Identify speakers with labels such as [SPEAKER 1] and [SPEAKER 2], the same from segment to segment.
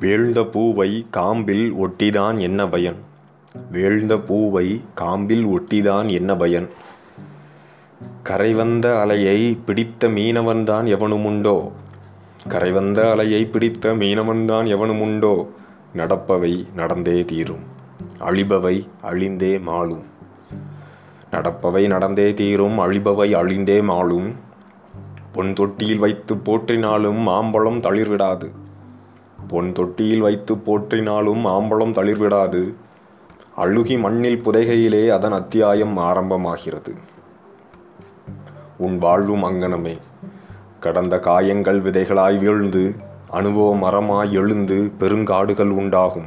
[SPEAKER 1] வீழ்ந்த பூவை காம்பில் ஒட்டிதான் என்ன பயன்? வீழ்ந்த பூவை காம்பில் ஒட்டிதான் என்ன பயன்? கரைவந்த அலையை பிடித்த மீனவன்தான் எவனுமுண்டோ? கரைவந்த அலையை பிடித்த மீனவன்தான் எவனுமுண்டோ? நடப்பவை நடந்தே தீரும். அழிபவை அழிந்தே மாளும் நடப்பவை நடந்தே தீரும் அழிபவை அழிந்தே மாளும் பொன் தொட்டியில் வைத்து போற்றினாலும் மாம்பழம் தளிர்விடாது. பொன் தொட்டியில் வைத்து போற்றினாலும் ஆம்பளம் தளிர்விடாது. அழுகி மண்ணில் புதைகையிலே அதன் அத்தியாயம் ஆரம்பமாகிறது. உன் வாழ்வும் அங்கனமே கடந்த காயங்கள் விதைகளாய் வீழ்ந்து அனுபவ மரமாய் எழுந்து பெருங்காடுகள் உண்டாகும்.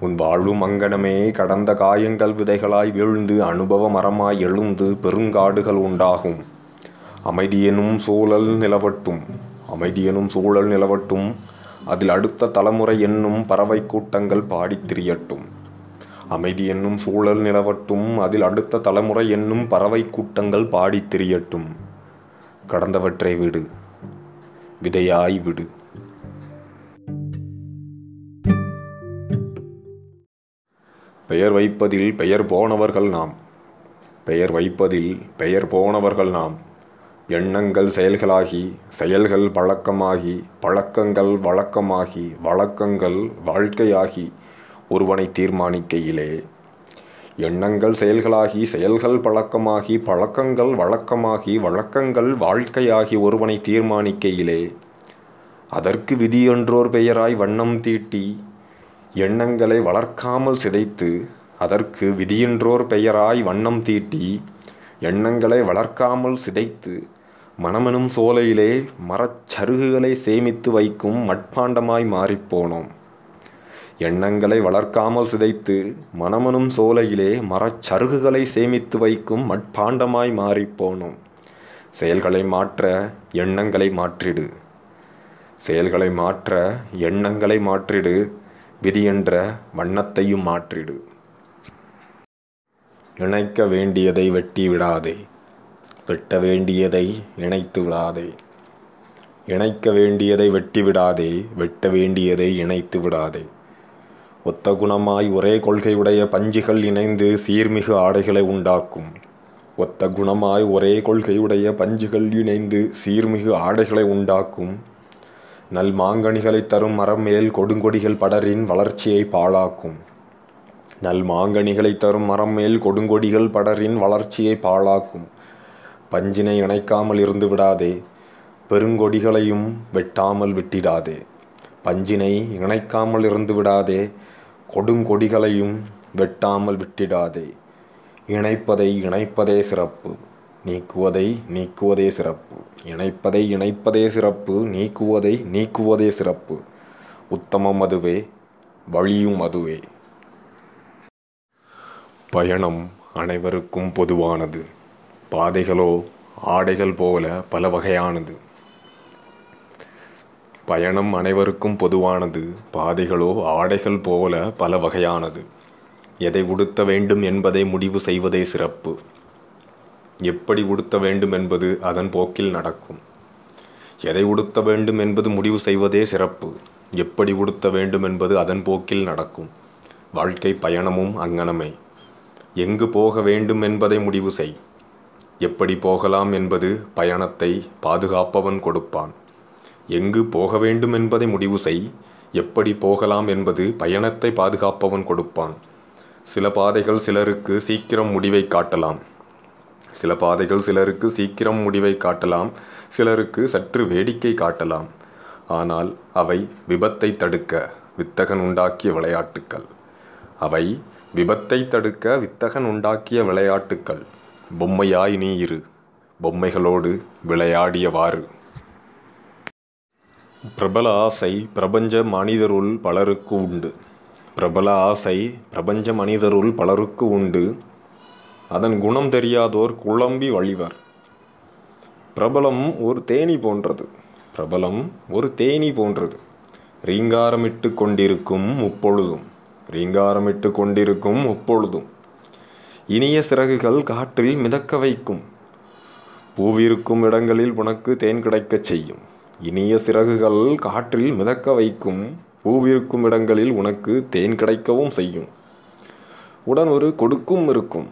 [SPEAKER 1] உன் வாழ்வும் அங்கனமே கடந்த காயங்கள் விதைகளாய் வீழ்ந்து அனுபவ மரமாய் எழுந்து பெருங்காடுகள் உண்டாகும். அமைதியெனும் சூழல் நிலவட்டும் அமைதியெனும் சூழல் நிலவட்டும் அதில் அடுத்த தலைமுறை என்னும் பறவை கூட்டங்கள் பாடித் திரியட்டும். அமைதி என்னும் சூழல் நிலவட்டும் அதில் அடுத்த தலைமுறை என்னும் பறவை கூட்டங்கள் பாடித் திரியட்டும். கடந்தவற்றை விடு விதையாய் விடு. பெயர் வைப்பதில் பெயர் போனவர்கள் நாம் பெயர் வைப்பதில் பெயர் போனவர்கள் நாம். எண்ணங்கள் செயல்களாகி செயல்கள் பழக்கமாகி பழக்கங்கள் வழக்கமாகி வழக்கங்கள் வாழ்க்கையாகி ஒருவனை தீர்மானிக்கையிலே. எண்ணங்கள் செயல்களாகி செயல்கள் பழக்கமாகி பழக்கங்கள் வழக்கமாகி வழக்கங்கள் வாழ்க்கையாகி ஒருவனை தீர்மானிக்கையிலே. அதற்கு விதியென்றோர் பெயராய் வண்ணம் தீட்டி எண்ணங்களை வளர்க்காமல் சிதைத்து அதற்கு விதியென்றோர் பெயராய் வண்ணம் தீட்டி எண்ணங்களை வளர்க்காமல் சிதைத்து மனமெனும் சோலையிலே மரச்சருகுகளை சேமித்து வைக்கும் மட்பாண்டமாய் மாறிப்போனோம் எண்ணங்களை வளர்க்காமல் சிதைத்து மணமனும் சோலையிலே மரச்சருகுகளை சேமித்து வைக்கும் மட்பாண்டமாய் மாறிப்போனோம் செயல்களை மாற்ற எண்ணங்களை மாற்றிடு. செயல்களை மாற்ற எண்ணங்களை மாற்றிடு. விதி என்ற வண்ணத்தையும் மாற்றிடு. இணைக்க வேண்டியதை வெட்டி விடாதே. வெட்ட வேண்டியதை இணைத்து விடாதே. இணைக்க வேண்டியதை வெட்டி விடாதே வெட்ட வேண்டியதை இணைத்து விடாதே. ஒத்த குணமாய் ஒரே கொள்கையுடைய பஞ்சுகள் இணைந்து சீர்மிகு ஆடைகளை உண்டாக்கும். ஒத்த குணமாய் ஒரே கொள்கையுடைய பஞ்சுகள் இணைந்து சீர்மிகு ஆடைகளை உண்டாக்கும். நல் மாங்கனிகளை தரும் மரம் மேல் கொடுங்கொடிகள் படரின் வளர்ச்சியை பாழாக்கும். நல் மாங்கனிகளை தரும் மரம் மேல் கொடுங்கொடிகள் படரின் வளர்ச்சியை பாழாக்கும். பஞ்சினை இணைக்காமல் இருந்து விடாதே. பெருங்கொடிகளையும் வெட்டாமல் விட்டிடாதே. பஞ்சினை இணைக்காமல் இருந்து விடாதே. கொடுங்கொடிகளையும் வெட்டாமல் விட்டிடாதே. இணைப்பதை இணைப்பதே சிறப்பு. நீக்குவதை நீக்குவதே சிறப்பு. இணைப்பதை இணைப்பதே சிறப்பு. நீக்குவதை நீக்குவதே சிறப்பு. உத்தமம் அதுவே வழியும் அதுவே. பயணம் அனைவருக்கும் பொதுவானது. பாதைகளோ ஆடைகள் போல பல வகையானது. பயணம் அனைவருக்கும் பொதுவானது பாதைகளோ ஆடைகள் போல பல வகையானது. எதை உடுத்த வேண்டும் என்பதை முடிவு செய்வதே சிறப்பு. எப்படி உடுத்த வேண்டும் என்பது அதன் போக்கில் நடக்கும். எதை உடுத்த வேண்டும் என்பது முடிவு செய்வதே சிறப்பு. எப்படி உடுத்த வேண்டும் என்பது அதன் போக்கில் நடக்கும். வாழ்க்கை பயணமும் அங்கனமே. எங்கு போக வேண்டும் என்பதை முடிவு செய். எப்படி போகலாம் என்பது பயணத்தை பாதுகாப்பவன் கொடுப்பான். எங்கு போக வேண்டும் என்பதை முடிவு செய். எப்படி போகலாம் என்பது பயணத்தை பாதுகாப்பவன் கொடுப்பான். சில பாதைகள் சிலருக்கு சீக்கிரம் முடிவை காட்டலாம். சில பாதைகள் சிலருக்கு சீக்கிரம் முடிவை காட்டலாம். சிலருக்கு சற்று வேடிக்கை காட்டலாம். ஆனால் அவை விபத்தை தடுக்க வித்தகன் உண்டாக்கிய விளையாட்டுக்கள். அவை விபத்தை தடுக்க வித்தகன் உண்டாக்கிய விளையாட்டுக்கள். பொம்மையாய் நீ இரு பொம்மைகளோடு விளையாடியவாறு. பிரபல ஆசை பிரபஞ்ச மனிதருள் பலருக்கு உண்டு. பிரபல ஆசை பிரபஞ்ச மனிதருள் பலருக்கு உண்டு. அதன் குணம் தெரியாதோர் குழம்பி வழிவர். பிரபலம் ஒரு தேனி போன்றது. பிரபலம் ஒரு தேனி போன்றது. ரீங்காரமிட்டு கொண்டிருக்கும் முப்பொழுதும். ரீங்காரமிட்டு கொண்டிருக்கும் முப்பொழுதும். இனிய சிறகுகள் காற்றில் மிதக்க வைக்கும். பூவிருக்கும் இடங்களில் உனக்கு தேன் கிடைக்கச் செய்யும். இனிய சிறகுகள் காற்றில் மிதக்க வைக்கும். பூவிருக்கும் இடங்களில் உனக்கு தேன் கிடைக்கவும் செய்யும். உடன் ஒரு கொடுக்கும் இருக்கும்.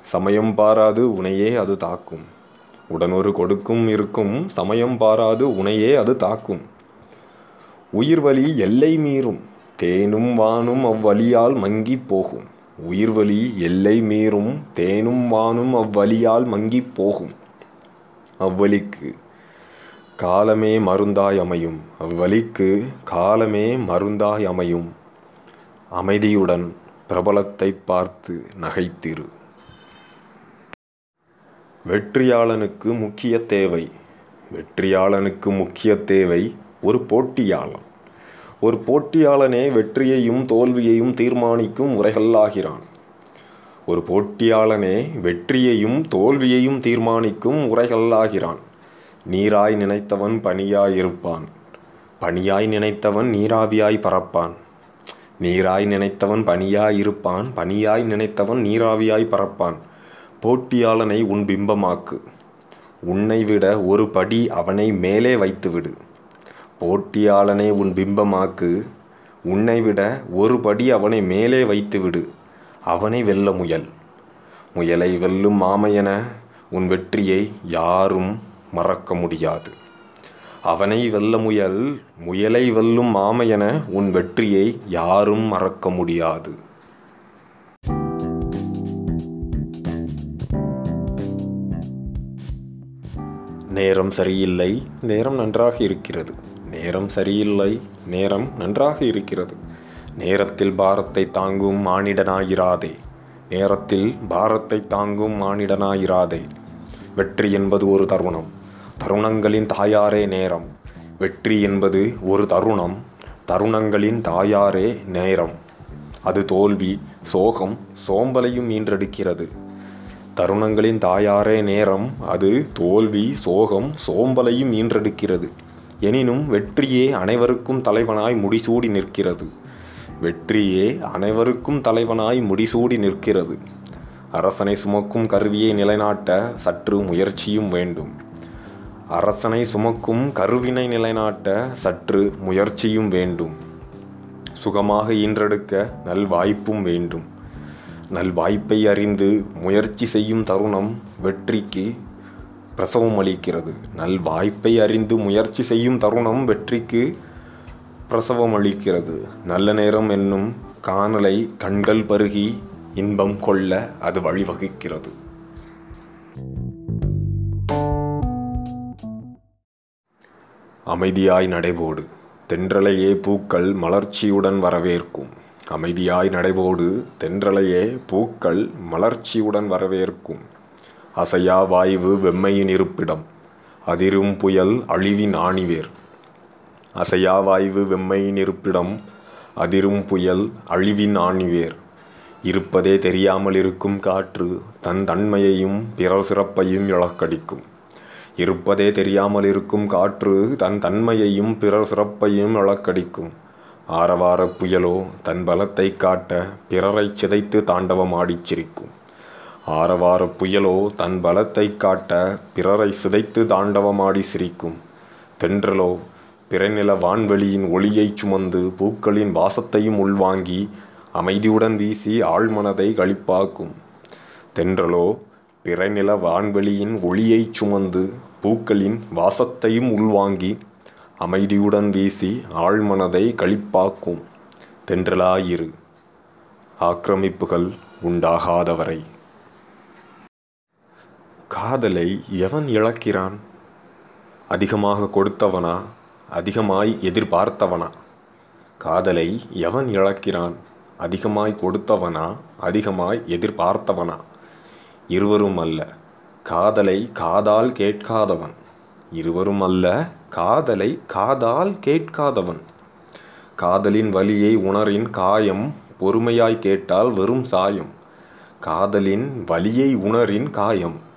[SPEAKER 1] சமயம் பாராது உனையே அது தாக்கும். உடன் ஒரு கொடுக்கும் இருக்கும். சமயம் பாராது உனையே அது தாக்கும். உயிர்வலி எல்லை மீறும். தேனும் வானும் அவ்வழியால் மங்கி போகும். உயிர்வலி எல்லை மீறும் தேனும் வானும் அவ்வழியால் மங்கி போகும். அவ்வழிக்கு காலமே மருந்தாய் அமையும். அவ்வழிக்கு காலமே மருந்தாய் அமையும். அமைதியுடன் பிரபலத்தை பார்த்து நகைத்திரு. வெற்றியாளனுக்கு முக்கிய தேவை. வெற்றியாளனுக்கு முக்கிய தேவை ஒரு போட்டியாளன் ஒரு போட்டியாளனே வெற்றியையும் தோல்வியையும் தீர்மானிக்கும் உரைகல்லாகிறான். ஒரு போட்டியாளனே வெற்றியையும் தோல்வியையும் தீர்மானிக்கும் உரைகல்லாகிறான். நீராய் நினைத்தவன் பனியாய் இருப்பான் பனியாய் நினைத்தவன் நீராவியாய் பறப்பான். நீராய் நினைத்தவன் பனியாய் இருப்பான் பனியாய் நினைத்தவன் நீராவியாய் பறப்பான். போட்டியாளனை உன் பிம்பமாக்கு. உன்னை விட ஒரு படி அவனை மேலே வைத்துவிடு. போட்டியாளனை உன் பிம்பமாக்கு. உன்னை விட ஒரு படி அவனை மேலே வைத்துவிடு அவனை வெல்ல முயல். முயலை வெல்லும் மாமையென உன் வெற்றியை யாரும் மறக்க முடியாது. அவனை வெல்ல முயல் முயலை வெல்லும் மாமையென உன் வெற்றியை யாரும் மறக்க முடியாது. நேரம் சரியில்லை. நேரம் நன்றாக இருக்கிறது. நேரம் சரியில்லை. நேரம் நன்றாக இருக்கிறது. நேரத்தில் பாரத்தை தாங்கும் மானிடனாயிராதே. நேரத்தில் பாரத்தை தாங்கும் மானிடனாயிராதே. வெற்றி என்பது ஒரு தருணம். தருணங்களின் தாயாரே நேரம். வெற்றி என்பது ஒரு தருணம். தருணங்களின் தாயாரே நேரம். அது தோல்வி சோகம் சோம்பலையும் ஈன்றெடுக்கிறது தருணங்களின் தாயாரே நேரம். அது தோல்வி சோகம் சோம்பலையும் ஈன்றெடுக்கிறது எனினும் வெற்றியே அனைவருக்கும் தலைவனாய் முடிசூடி நிற்கிறது. வெற்றியே அனைவருக்கும் தலைவனாய் முடிசூடி நிற்கிறது. அரசனை சுமக்கும் கருவியை நிலைநாட்ட சற்று முயற்சியும் வேண்டும். அரசனை சுமக்கும் கருவினை நிலைநாட்ட சற்று முயற்சியும் வேண்டும். சுகமாக ஈன்றெடுக்க நல் வாய்ப்பும் வேண்டும். நல் வாய்ப்பை அறிந்து முயற்சி செய்யும் தருணம் வெற்றிக்கு பிரசவம் அளிக்கிறது. நல் வாய்ப்பை அறிந்து முயற்சி செய்யும் தருணம் வெற்றிக்கு பிரசவம் அளிக்கிறது. நல்ல நேரம் என்னும் காணலை கண்கள் பருகி இன்பம் கொள்ள அது வழிவகுக்கிறது. அமைதியாய் நடைபோடு. தென்றலையே பூக்கள் மலர்ச்சியுடன் வரவேற்கும். அமைதியாய் நடைபோடு. தென்றலையே பூக்கள் மலர்ச்சியுடன் வரவேற்கும். அசையா வாய்வு வெம்மையின் இருப்பிடம் அதிரும் புயல் அழிவின் ஆணிவேர். அசையா வாய்வு வெம்மையின் இருப்பிடம் அதிரும் புயல் அழிவின் ஆணிவேர். இருப்பதே தெரியாமல் இருக்கும் காற்று தன் தன்மையையும் பிறர் சிறப்பையும் இழக்கடிக்கும். இருப்பதே தெரியாமல் இருக்கும் காற்று தன் தன்மையையும் பிறர் சிறப்பையும் இழக்கடிக்கும். ஆரவார புயலோ தன் பலத்தை காட்ட பிறரை சிதைத்து தாண்டவமாடிச் சிரிக்கும். ஆரவார புயலோ தன் பலத்தை காட்ட பிறரை சிதைத்து தாண்டவமாடி சிரிக்கும். தென்றலோ பிறநில வான்வெளியின் ஒளியைச் சுமந்து பூக்களின் வாசத்தையும் உள்வாங்கி அமைதியுடன் வீசி ஆழ்மனதை களிப்பாக்கும். தென்றலோ பிறநில வான்வெளியின் ஒளியைச் சுமந்து பூக்களின் வாசத்தையும் உள்வாங்கி அமைதியுடன் வீசி ஆழ்மனதை களிப்பாக்கும். தென்றலாயிரு ஆக்கிரமிப்புகள் உண்டாகாதவரை. காதலை எவன் இழக்கிறான்? அதிகமாக கொடுத்தவனா அதிகமாய் எதிர்பார்த்தவனா? காதலை எவன் இழக்கிறான்? அதிகமாய் கொடுத்தவனா அதிகமாய் எதிர்பார்த்தவனா? இருவரும் அல்ல காதலை காதால் கேட்காதவன். இருவரும் அல்ல காதலை காதால் கேட்காதவன். காதலின் வலியை உணரின் காயம் பொறுமையாய் கேட்டால் வெறும் சாயம். காதலின் வலியை உணரின் காயம்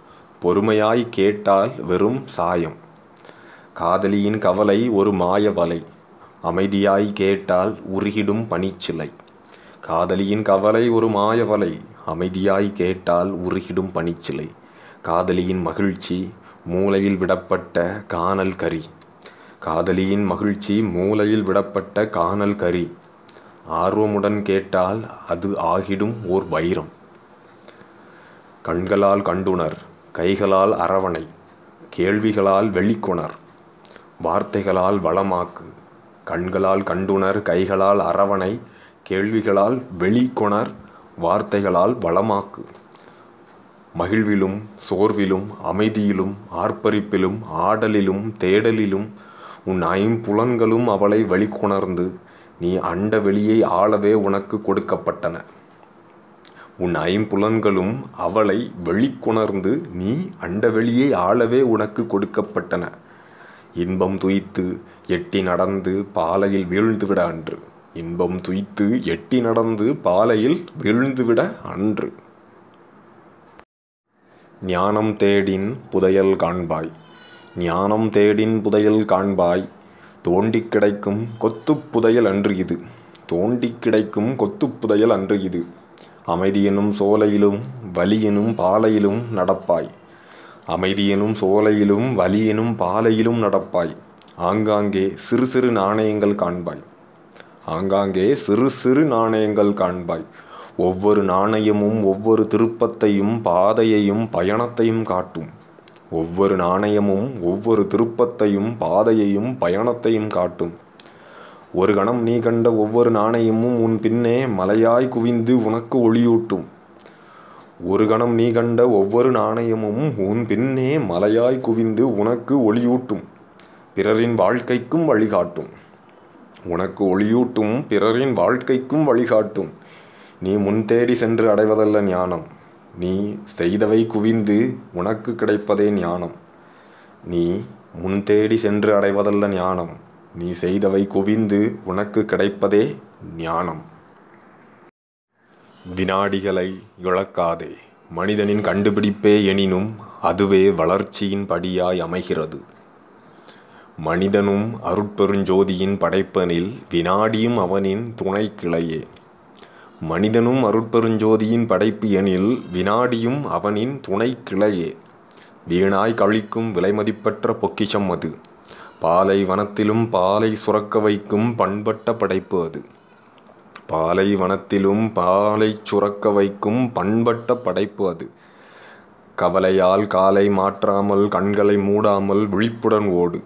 [SPEAKER 1] பொறுமையாய் கேட்டால் வெறும் சாயம். காதலியின் கவலை ஒரு மாய வலை. அமைதியாய் கேட்டால் உருகிடும் பனிச்சிலை. காதலியின் கவலை ஒரு மாயவலை அமைதியாய் கேட்டால் உருகிடும் பனிச்சிலை. காதலியின் மகிழ்ச்சி மூளையில் விடப்பட்ட காணல் கரி. காதலியின் மகிழ்ச்சி மூலையில் விடப்பட்ட காணல் கரி. ஆர்வமுடன் கேட்டால் அது ஆகிடும் ஓர் வைரம். கண்களால் கண்டுணர். கைகளால் அரவணை கேள்விகளால் வெளிக்கொணர் வார்த்தைகளால் வளமாக்கு கண்களால் கண்டுணர் கைகளால் அரவணை கேள்விகளால் வெளிக்கொணர் வார்த்தைகளால் வளமாக்கு. மகிழ்விலும் சோர்விலும் அமைதியிலும் ஆர்ப்பரிப்பிலும் ஆடலிலும் தேடலிலும் உன் ஐம்புலன்களும் அவளை வெளிக்கொணர்ந்து நீ அண்ட வெளியை ஆளவே உனக்கு கொடுக்கப்பட்டன. உன் ஐம்புலன்களும் அவளை வெளிக்கொணர்ந்து நீ அண்டவெளியை ஆளவே உனக்கு கொடுக்கப்பட்டன. இன்பம் துய்த்து எட்டி நடந்து பாலையில் வீழ்ந்துவிட அன்று. இன்பம் துய்த்து எட்டி நடந்து பாலையில் வீழ்ந்துவிட அன்று. ஞானம் தேடின் புதையல் காண்பாய். ஞானம் தேடின் புதையல் காண்பாய். தோண்டி கிடைக்கும் கொத்துப் புதையல் அன்று இது. தோண்டி கிடைக்கும் கொத்துப் புதையல் அன்று இது. அமைதியெனும் சோலையிலும் வலியெனும் பாலையிலும் நடப்பாய். அமைதியெனும் சோலையிலும் வலியெனும் பாலையிலும் நடப்பாய். ஆங்காங்கே சிறு சிறு நாணயங்கள் காண்பாய். ஆங்காங்கே சிறு சிறு நாணயங்கள் காண்பாய். ஒவ்வொரு நாணயமும் ஒவ்வொரு திருப்பத்தையும் பாதையையும் பயணத்தையும் காட்டும். ஒவ்வொரு நாணயமும் ஒவ்வொரு திருப்பத்தையும் பாதையையும் பயணத்தையும் காட்டும். ஒரு கணம் நீ கண்ட ஒவ்வொரு நாணயமும் உன் பின்னே மலையாய் குவிந்து உனக்கு ஒளியூட்டும். ஒரு கணம் நீ கண்ட ஒவ்வொரு நாணயமும் உன் பின்னே மலையாய் குவிந்து உனக்கு ஒளியூட்டும். பிறரின் வாழ்க்கைக்கும் வழிகாட்டும். உனக்கு ஒளியூட்டும் பிறரின் வாழ்க்கைக்கும் வழிகாட்டும். நீ முன் தேடி சென்று அடைவதல்ல ஞானம். நீ செய்தவை குவிந்து உனக்கு கிடைப்பதே ஞானம். நீ முன் தேடி சென்று அடைவதல்ல ஞானம். நீ செய்தவை குவிந்து உனக்கு கிடைப்பதே ஞானம். வினாடிகளை இழக்காதே. மனிதனின் கண்டுபிடிப்பே எனினும் அதுவே வளர்ச்சியின் படியாய் அமைகிறது. மனிதனும் அருட்பெருஞ்சோதியின் படைப்பனில் வினாடியும் அவனின் துணை கிளையே. மனிதனும் அருட்பெருஞ்சோதியின் படைப்பு எனில் வினாடியும் அவனின் துணை கிளையே. வீணாய் கழிக்கும் விலைமதிப்பற்ற பொக்கிஷம் அது. பாலை வனத்திலும் பாலை சுரக்க வைக்கும் பண்பட்ட படைப்பு அது. பாலை வனத்திலும் பாலை சுரக்க வைக்கும் பண்பட்ட படைப்பு அது. கவலையால் காலை மாற்றாமல் கண்களை மூடாமல் விழிப்புடன் ஓடு.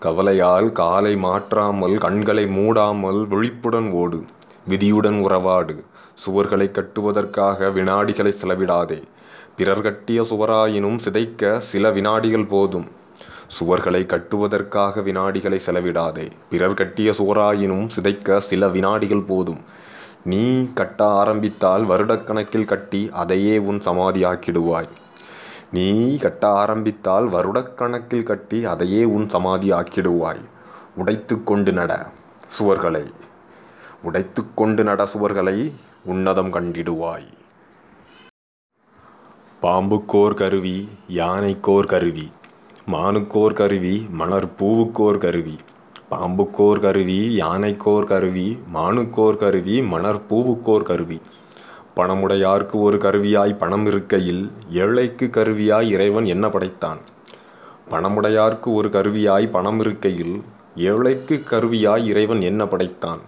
[SPEAKER 1] கவலையால் காலை மாற்றாமல் கண்களை மூடாமல் விழிப்புடன் ஓடு. விதியுடன் உறவாடு. சுவர்களை கட்டுவதற்காக வினாடிகளை செலவிடாதே. பிறர் கட்டிய சுவராயினும் சிதைக்க சில வினாடிகள் போதும். சுவர்களை கட்டுவதற்காக வினாடிகளை செலவிடாதே. பிறர் கட்டிய சுவராயினும் சிதைக்க சில வினாடிகள் போதும். நீ கட்ட ஆரம்பித்தால் வருடக்கணக்கில் கட்டி அதையே உன் சமாதியாக்கிடுவாய். நீ கட்ட ஆரம்பித்தால் வருடக்கணக்கில் கட்டி அதையே உன் சமாதி ஆக்கிடுவாய் உடைத்து கொண்டு நட சுவர்களை. உடைத்து கொண்டு நட சுவர்களை உன்னதம் கண்டிடுவாய். பாம்புக்கோர் கருவி யானைக்கோர் கருவி. மானுக்கோர் கருவி மலர் பூவுக்கோர் கருவி. பாம்புக்கோர் கருவி யானைக்கோர் கருவி மானுக்கோர் கருவி மலர் பூவுக்கோர் கருவி. பணமுடையார்க்கு ஒரு கருவியாய் பணம் இருக்கையில் ஏழைக்கு கருவியாய் இறைவன் என்ன படைத்தான்? பணமுடையார்க்கு ஒரு கருவியாய் பணம் இருக்கையில் ஏழைக்கு கருவியாய் இறைவன் என்ன படைத்தான்?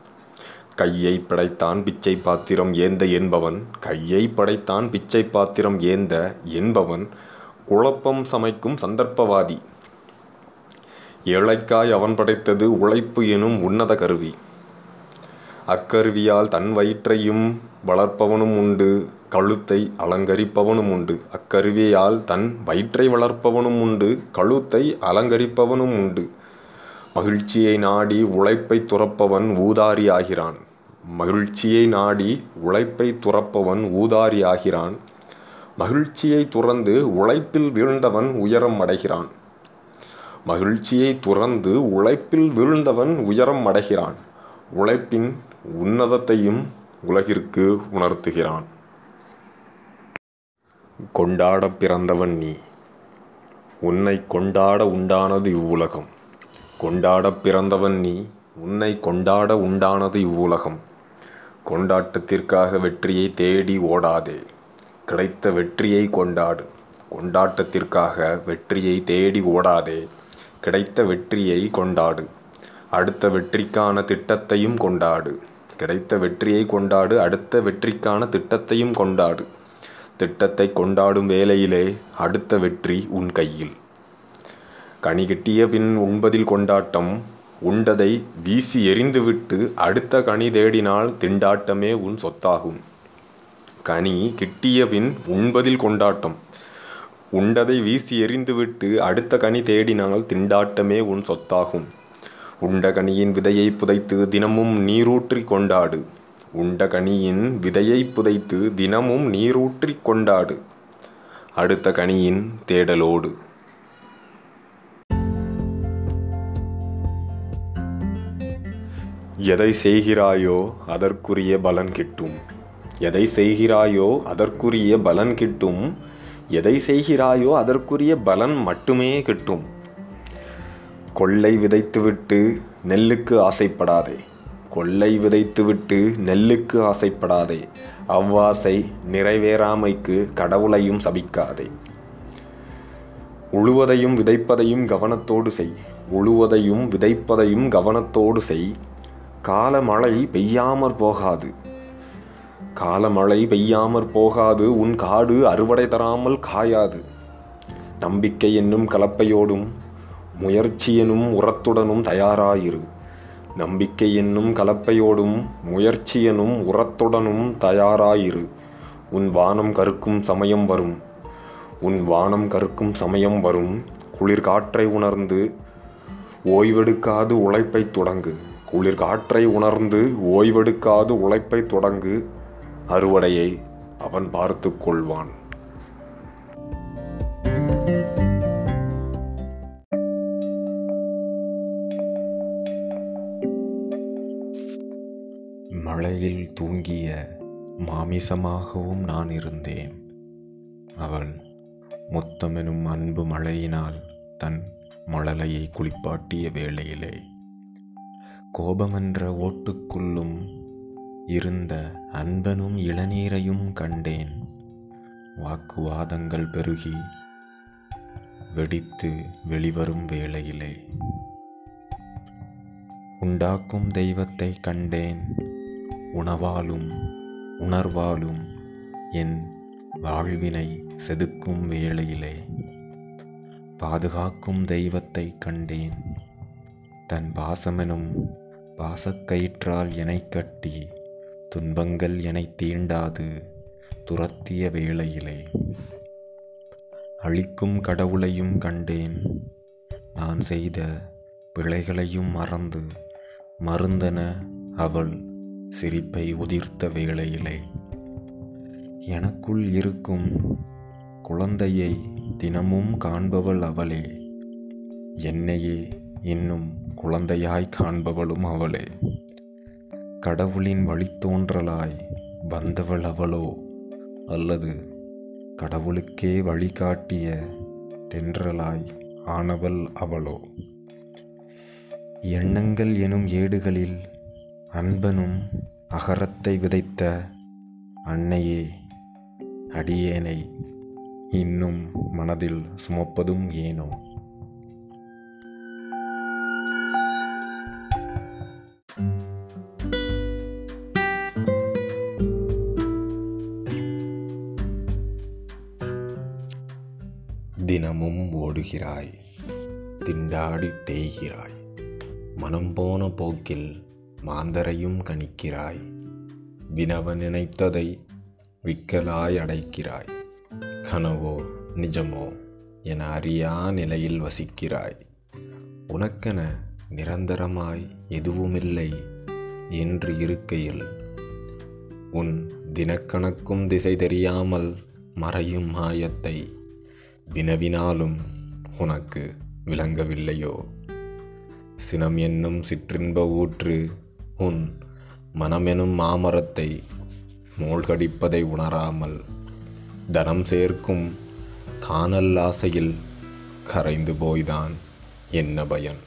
[SPEAKER 1] கையை படைத்தான் பிச்சை பாத்திரம் ஏந்த என்பவன் கையை படைத்தான் பிச்சை பாத்திரம் ஏந்த என்பவன் குழப்பம் சமைக்கும் சந்தர்ப்பவாதி. ஏழைக்காய் அவன் படைத்தது உழைப்பு எனும் உன்னத கருவி. அக்கருவியால் தன் வயிற்றையும் வளர்ப்பவனும் உண்டு கழுத்தை அலங்கரிப்பவனும் உண்டு. அக்கருவியால் தன் வயிற்றை வளர்ப்பவனும் உண்டு கழுத்தை அலங்கரிப்பவனும் உண்டு. மகிழ்ச்சியை நாடி உழைப்பை துறப்பவன் ஊதாரி ஆகிறான் மகிழ்ச்சியை நாடி உழைப்பை துறப்பவன் ஊதாரி ஆகிறான் மகிழ்ச்சியை துறந்து உழைப்பில் வீழ்ந்தவன் உயரம் அடைகிறான். மகிழ்ச்சியை துறந்து உழைப்பில் வீழ்ந்தவன் உயரம் அடைகிறான். உழைப்பின் உன்னதத்தையும் உலகிற்கு உணர்த்துகிறான். கொண்டாடப் பிறந்தவன் நீ. உன்னை கொண்டாட உண்டானது இவ்வுலகம். கொண்டாடப் பிறந்தவன் நீ. உன்னை கொண்டாட உண்டானது இவ்வுலகம். கொண்டாட்டத்திற்காக வெற்றியை தேடி ஓடாதே. கிடைத்த வெற்றியை கொண்டாடு. கொண்டாட்டத்திற்காக வெற்றியை தேடி ஓடாதே. கிடைத்த வெற்றியை கொண்டாடு. அடுத்த வெற்றிக்கான திட்டத்தையும் கொண்டாடு. கிடைத்த வெற்றியை கொண்டாடு அடுத்த வெற்றிக்கான திட்டத்தையும் கொண்டாடு. திட்டத்தை கொண்டாடும் வேளையிலே அடுத்த வெற்றி உன் கையில். கனி கிட்டிய பின் உண்பதில் கொண்டாட்டம் உண்டதை வீசி எறிந்துவிட்டு அடுத்த கனி தேடினால் திண்டாட்டமே உன் சொத்தாகும். கனி கிட்டியபின் உண்பதில் கொண்டாட்டம். உண்டதை வீசி எறிந்துவிட்டு அடுத்த கனி தேடினால் திண்டாட்டமே உன் சொத்தாகும். உண்ட கனியின் விதையை புதைத்து தினமும் நீரூற்றி கொண்டாடு. உண்ட கனியின் விதையை புதைத்து தினமும் நீரூற்றி கொண்டாடு. அடுத்த கனியின் தேடலோடு. எதை செய்கிறாயோ அதற்குரிய பலன் கிட்டும். எதை செய்கிறாயோ அதற்குரிய பலன் கிட்டும். எதை செய்கிறாயோ அதற்குரிய பலன் மட்டுமே கிட்டும். கொள்ளை விதைத்துவிட்டு நெல்லுக்கு ஆசைப்படாதே. கொள்ளை விதைத்துவிட்டு நெல்லுக்கு ஆசைப்படாதே. அவ்வாசை நிறைவேறாமைக்கு கடவுளையும் சபிக்காதே. உழுவதையும் விதைப்பதையும் கவனத்தோடு செய். உழுவதையும் விதைப்பதையும் கவனத்தோடு செய். காலமழை பெய்யாமற் போகாது. காலமழை பெய்யாமற் போகாது உன் காடு அறுவடை தராமல் காயாது. நம்பிக்கை என்னும் கலப்பையோடும் முயற்சி எனும் உரத்துடனும் தயாராயிரு. நம்பிக்கை என்னும் கலப்பையோடும் முயற்சி எனும் உரத்துடனும் தயாராயிரு. உன் வானம் கருக்கும் சமயம் வரும். உன் வானம் கருக்கும் சமயம் வரும். குளிர் காற்றை உணர்ந்து ஓய்வெடுக்காது உழைப்பை தொடங்கு. குளிர் காற்றை உணர்ந்து ஓய்வெடுக்காது உழைப்பை தொடங்கு. அறுவடையை அவன் பார்த்து கொள்வான். மழையில் தூங்கிய மாமிசமாகவும் நான் இருந்தேன். அவள் மொத்தமெனும் அன்பு மழையினால் தன் மழலையை குளிப்பாட்டிய வேளையிலே கோபமென்ற ஓட்டுக்குள்ளும் இருந்த அன்பனும் இளநீரையும் கண்டேன். வாக்குவாதங்கள் பெருகி வெடித்து வெளிவரும் வேளையிலே. உண்டாக்கும் தெய்வத்தை கண்டேன். உணவாலும் உணர்வாலும் என் வாழ்வினை செதுக்கும் வேளையிலே. பாதுகாக்கும் தெய்வத்தை கண்டேன். தன் பாசமெனும் பாசக்கயிற்றால் எனை கட்டி துன்பங்கள் எனை தீண்டாது துரத்திய வேளையிலே. அழிக்கும் கடவுளையும் கண்டேன். நான் செய்த பிழைகளையும் மறந்து மருந்தென அவள் சிரிப்பை உதிர்த்த வேளையிலே. எனக்குள் இருக்கும் குழந்தையை தினமும் காண்பவள் அவளே. என்னையே இன்னும் குழந்தையாய் காண்பவளும் அவளே. கடவுளின் வழித்தோன்றலாய் வந்தவள் அவளோ அல்லது கடவுளுக்கே வழிகாட்டிய தென்றலாய் ஆனவள் அவளோ? எண்ணங்கள் எனும் ஏடுகளில் அன்பனும் அகரத்தை விதைத்த அன்னையே அடியேனை இன்னும் மனதில் சுமப்பதும் ஏனோ? தினமும் திண்டாடி தேய்கிறாய். மனம் போன போக்கில் மாந்தரையும் கணிக்கிறாய். வினவ நினைத்ததை விக்கலாய் அடைக்கிறாய். கனவோ நிஜமோ என அறியா நிலையில் வசிக்கிறாய். உனக்கென நிரந்தரமாய் எதுவுமில்லை என்று இருக்கையில் உன் தினக்கணக்கும் திசை தெரியாமல் மறையும் மாயத்தை வினவினாலும் உனக்கு விளங்கவில்லையோ? சினம் என்னும் சிற்றின்ப ஊற்று உன் மனமெனும் மாமரத்தை மூழ்கடிப்பதை உணராமல் தனம் சேர்க்கும் காணல் ஆசையில் கரைந்து போய்தான் என்ன பயன்?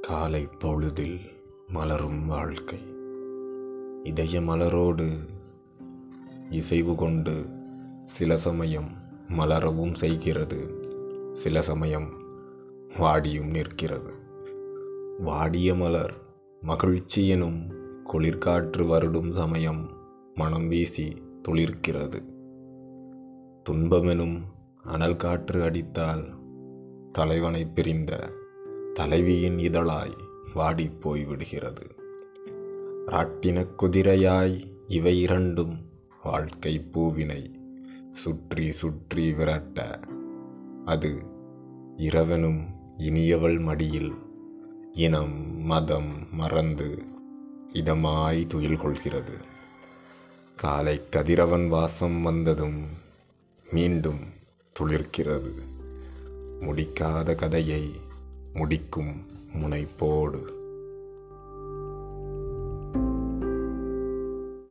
[SPEAKER 1] காலை பொழுதில் மலரும் வாழ்க்கை. இதய மலரோடு இசைவு கொண்டு சில சமயம் மலரவும் செய்கிறது. சில சமயம் வாடியும் நிற்கிறது. வாடிய மலர் மகிழ்ச்சி எனும் குளிர்காற்று வருடும் சமயம் மனம் வீசி துளிர்க்கிறது. துன்பமெனும் அனல் காற்று அடித்தால் தலைவனை பிரிந்த தலைவியின் இதழாய் வாடி போய்விடுகிறது. விடுகிறது ராட்டினக் குதிரையாய் இவை இரண்டும் வாழ்க்கை பூவினை சுற்றி சுற்றி விரட்ட. அது இரவனும் இனியவள் மடியில் இனம் மதம் மறந்து இதமாய் துயில் கொள்கிறது காலை கதிரவன் வாசம் வந்ததும் மீண்டும் துளிர்க்கிறது. முடிக்காத கதையை முடிக்கும் முனைப்போடு.